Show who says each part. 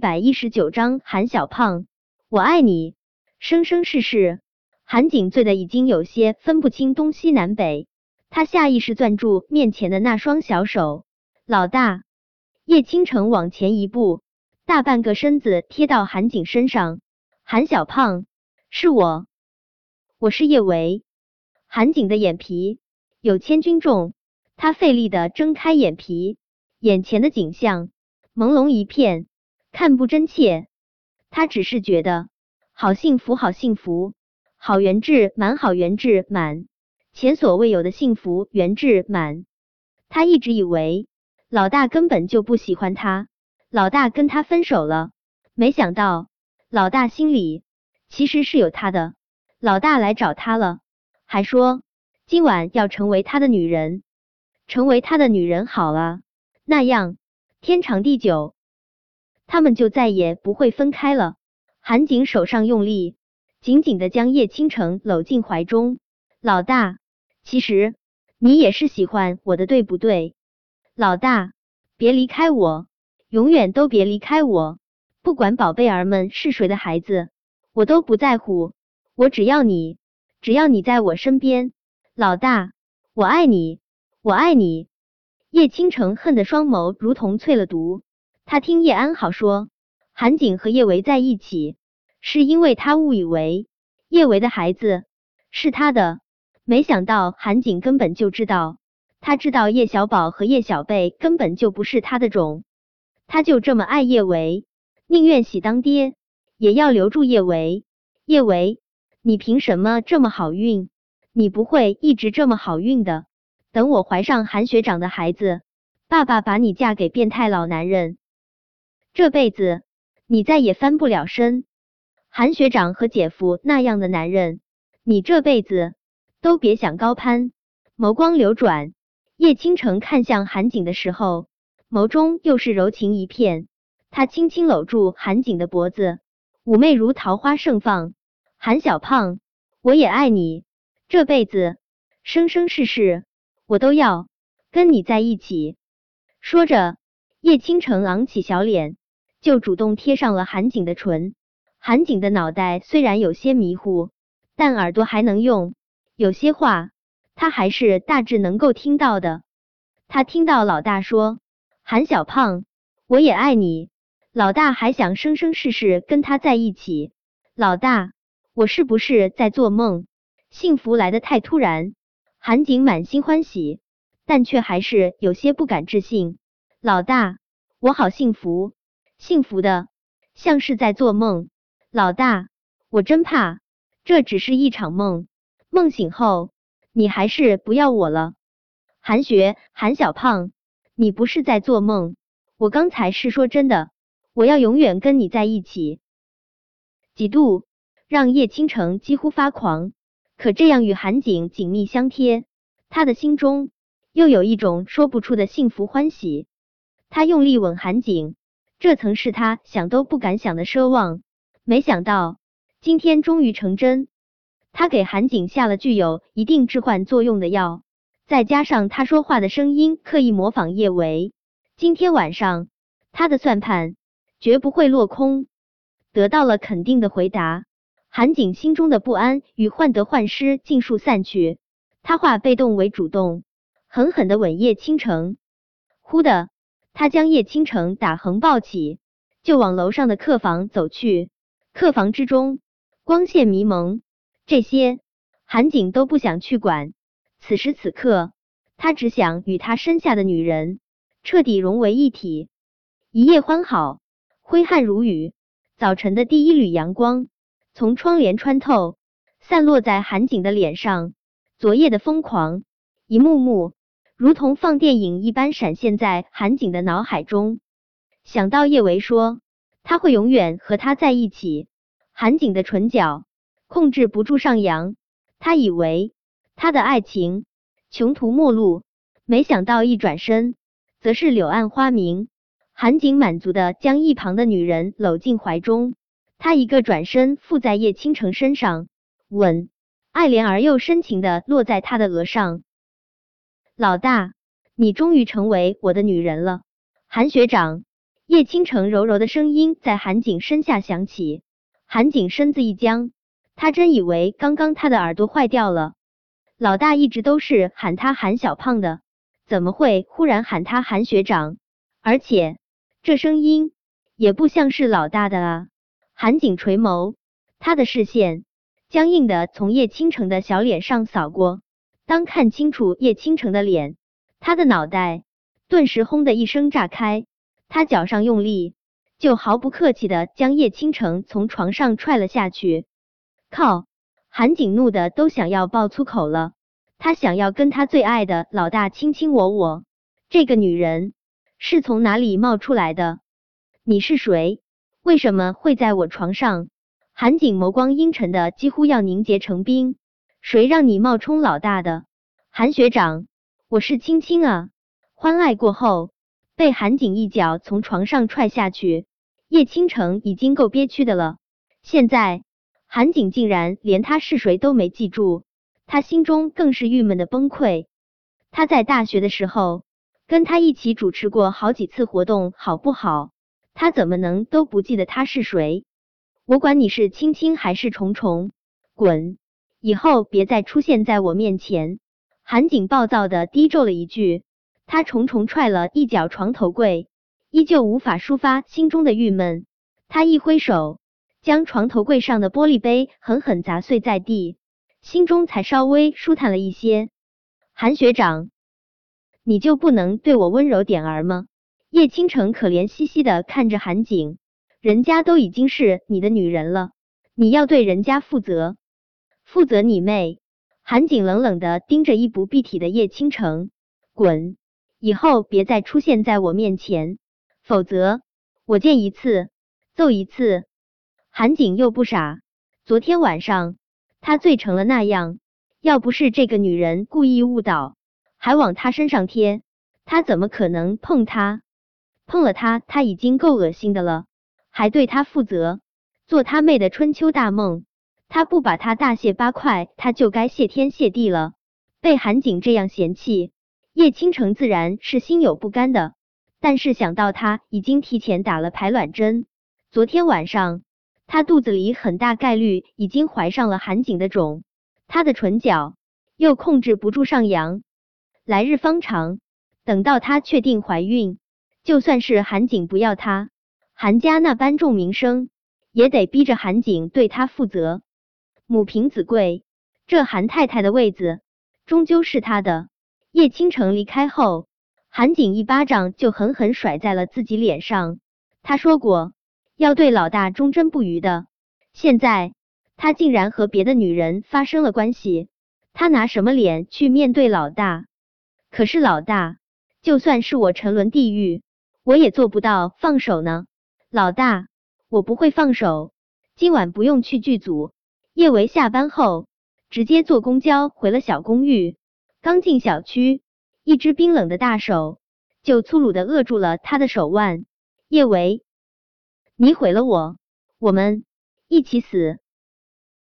Speaker 1: 百一十九章，韩小胖，我爱你，生生世世。韩景醉的已经有些分不清东西南北，他下意识攥住面前的那双小手。老大，叶倾城往前一步，大半个身子贴到韩景身上。韩小胖，是我，我是叶维。韩景的眼皮有千钧重，他费力的睁开眼皮，眼前的景象朦胧一片，看不真切。他只是觉得好幸福，好幸福。好缘至满，好缘至满，前所未有的幸福缘至满。他一直以为老大根本就不喜欢他，老大跟他分手了。没想到老大心里其实是有他的。老大来找他了，还说今晚要成为他的女人，成为他的女人好了，那样天长地久，他们就再也不会分开了。韩景手上用力。紧紧的将叶倾城搂进怀中，老大，其实你也是喜欢我的，对不对？老大，别离开我，永远都别离开我，不管宝贝儿们是谁的孩子，我都不在乎，我只要你，只要你在我身边。老大，我爱你，我爱你。叶倾城恨的双眸如同淬了毒，他听叶安好说，韩景和叶维在一起。是因为他误以为叶维的孩子是他的，没想到韩景根本就知道，他知道叶小宝和叶小贝根本就不是他的种，他就这么爱叶维，宁愿喜当爹也要留住叶维。叶维，你凭什么这么好运？你不会一直这么好运的。等我怀上韩学长的孩子，爸爸把你嫁给变态老男人，这辈子你再也翻不了身。韩学长和姐夫那样的男人，你这辈子都别想高攀。眸光流转，叶倾城看向韩景的时候，眸中又是柔情一片。他轻轻搂住韩景的脖子，妩媚如桃花盛放。韩小胖，我也爱你，这辈子生生世世，我都要跟你在一起。说着，叶倾城昂起小脸，就主动贴上了韩景的唇。韩景的脑袋虽然有些迷糊，但耳朵还能用，有些话他还是大致能够听到的。他听到老大说：“韩小胖，我也爱你。”老大还想生生世世跟他在一起。老大，我是不是在做梦？幸福来的太突然。韩景满心欢喜，但却还是有些不敢置信。老大，我好幸福，幸福的像是在做梦。老大，我真怕这只是一场梦，梦醒后你还是不要我了。韩雪，韩小胖，你不是在做梦，我刚才是说真的，我要永远跟你在一起。几度让叶倾城几乎发狂，可这样与韩景紧密相贴，他的心中又有一种说不出的幸福欢喜。他用力吻韩景，这曾是他想都不敢想的奢望。没想到今天终于成真，他给韩景下了具有一定致幻作用的药，再加上他说话的声音刻意模仿叶维，今天晚上他的算盘绝不会落空。得到了肯定的回答，韩景心中的不安与患得患失尽数散去，他化被动为主动，狠狠的吻叶倾城。忽的，他将叶倾城打横抱起，就往楼上的客房走去。客房之中，光线迷蒙，这些韩景都不想去管。此时此刻，他只想与他身下的女人彻底融为一体。一夜欢好，挥汗如雨。早晨的第一缕阳光从窗帘穿透，散落在韩景的脸上。昨夜的疯狂，一幕幕如同放电影一般闪现在韩景的脑海中。想到叶维说。他会永远和他在一起。韩景的唇角控制不住上扬，他以为他的爱情穷途末路，没想到一转身则是柳暗花明。韩景满足的将一旁的女人搂进怀中，他一个转身附在叶倾城身上，吻爱怜而又深情的落在他的额上。老大，你终于成为我的女人了，韩学长。叶倾城柔柔的声音在韩景身下响起，韩景身子一僵，他真以为刚刚他的耳朵坏掉了。老大一直都是喊他韩小胖的，怎么会忽然喊他韩学长？而且这声音也不像是老大的啊！韩景垂眸，他的视线僵硬的从叶倾城的小脸上扫过，当看清楚叶倾城的脸，他的脑袋顿时轰的一声炸开，他脚上用力，就毫不客气的将叶倾城从床上踹了下去。靠！韩景怒的都想要爆粗口了，他想要跟他最爱的老大卿卿我我。这个女人是从哪里冒出来的？你是谁？为什么会在我床上？韩景眸光阴沉的几乎要凝结成冰。谁让你冒充老大的？韩学长，我是青青啊！欢爱过后，被韩景一脚从床上踹下去，叶倾城已经够憋屈的了，现在。韩景竟然连他是谁都没记住，他心中更是郁闷的崩溃。他在大学的时候跟他一起主持过好几次活动，好不好？他怎么能都不记得他是谁？我管你是青青还是虫虫，滚！以后别再出现在我面前！韩景暴躁的低咒了一句，他重重踹了一脚床头柜，依旧无法抒发心中的郁闷。他一挥手。将床头柜上的玻璃杯狠狠砸碎在地，心中才稍微舒坦了一些。韩学长，你就不能对我温柔点儿吗？叶倾城可怜兮兮的看着韩景，人家都已经是你的女人了，你要对人家负责，负责你妹！韩景冷冷的盯着衣不蔽体的叶倾城，滚！以后别再出现在我面前，否则我见一次揍一次。韩景又不傻，昨天晚上他醉成了那样，要不是这个女人故意误导，还往他身上贴，他怎么可能碰她？碰了她，他已经够恶心的了，还对她负责，做他妹的春秋大梦。他不把他大卸八块，他就该谢天谢地了。被韩景这样嫌弃，叶倾城自然是心有不甘的。但是想到他已经提前打了排卵针，昨天晚上。他肚子里很大概率已经怀上了韩景的种，他的唇角又控制不住上扬。来日方长，等到他确定怀孕，就算是韩景不要他，韩家那般重名声，也得逼着韩景对他负责。母凭子贵，这韩太太的位子终究是他的。叶倾城离开后，韩景一巴掌就狠狠甩在了自己脸上。他说过。要对老大忠贞不渝的，现在他竟然和别的女人发生了关系，他拿什么脸去面对老大？可是老大，就算是我沉沦地狱，我也做不到放手呢。老大，我不会放手。今晚不用去剧组，叶维下班后直接坐公交回了小公寓。刚进小区，一只冰冷的大手就粗鲁的扼住了他的手腕。叶维。你毁了我，我们一起死。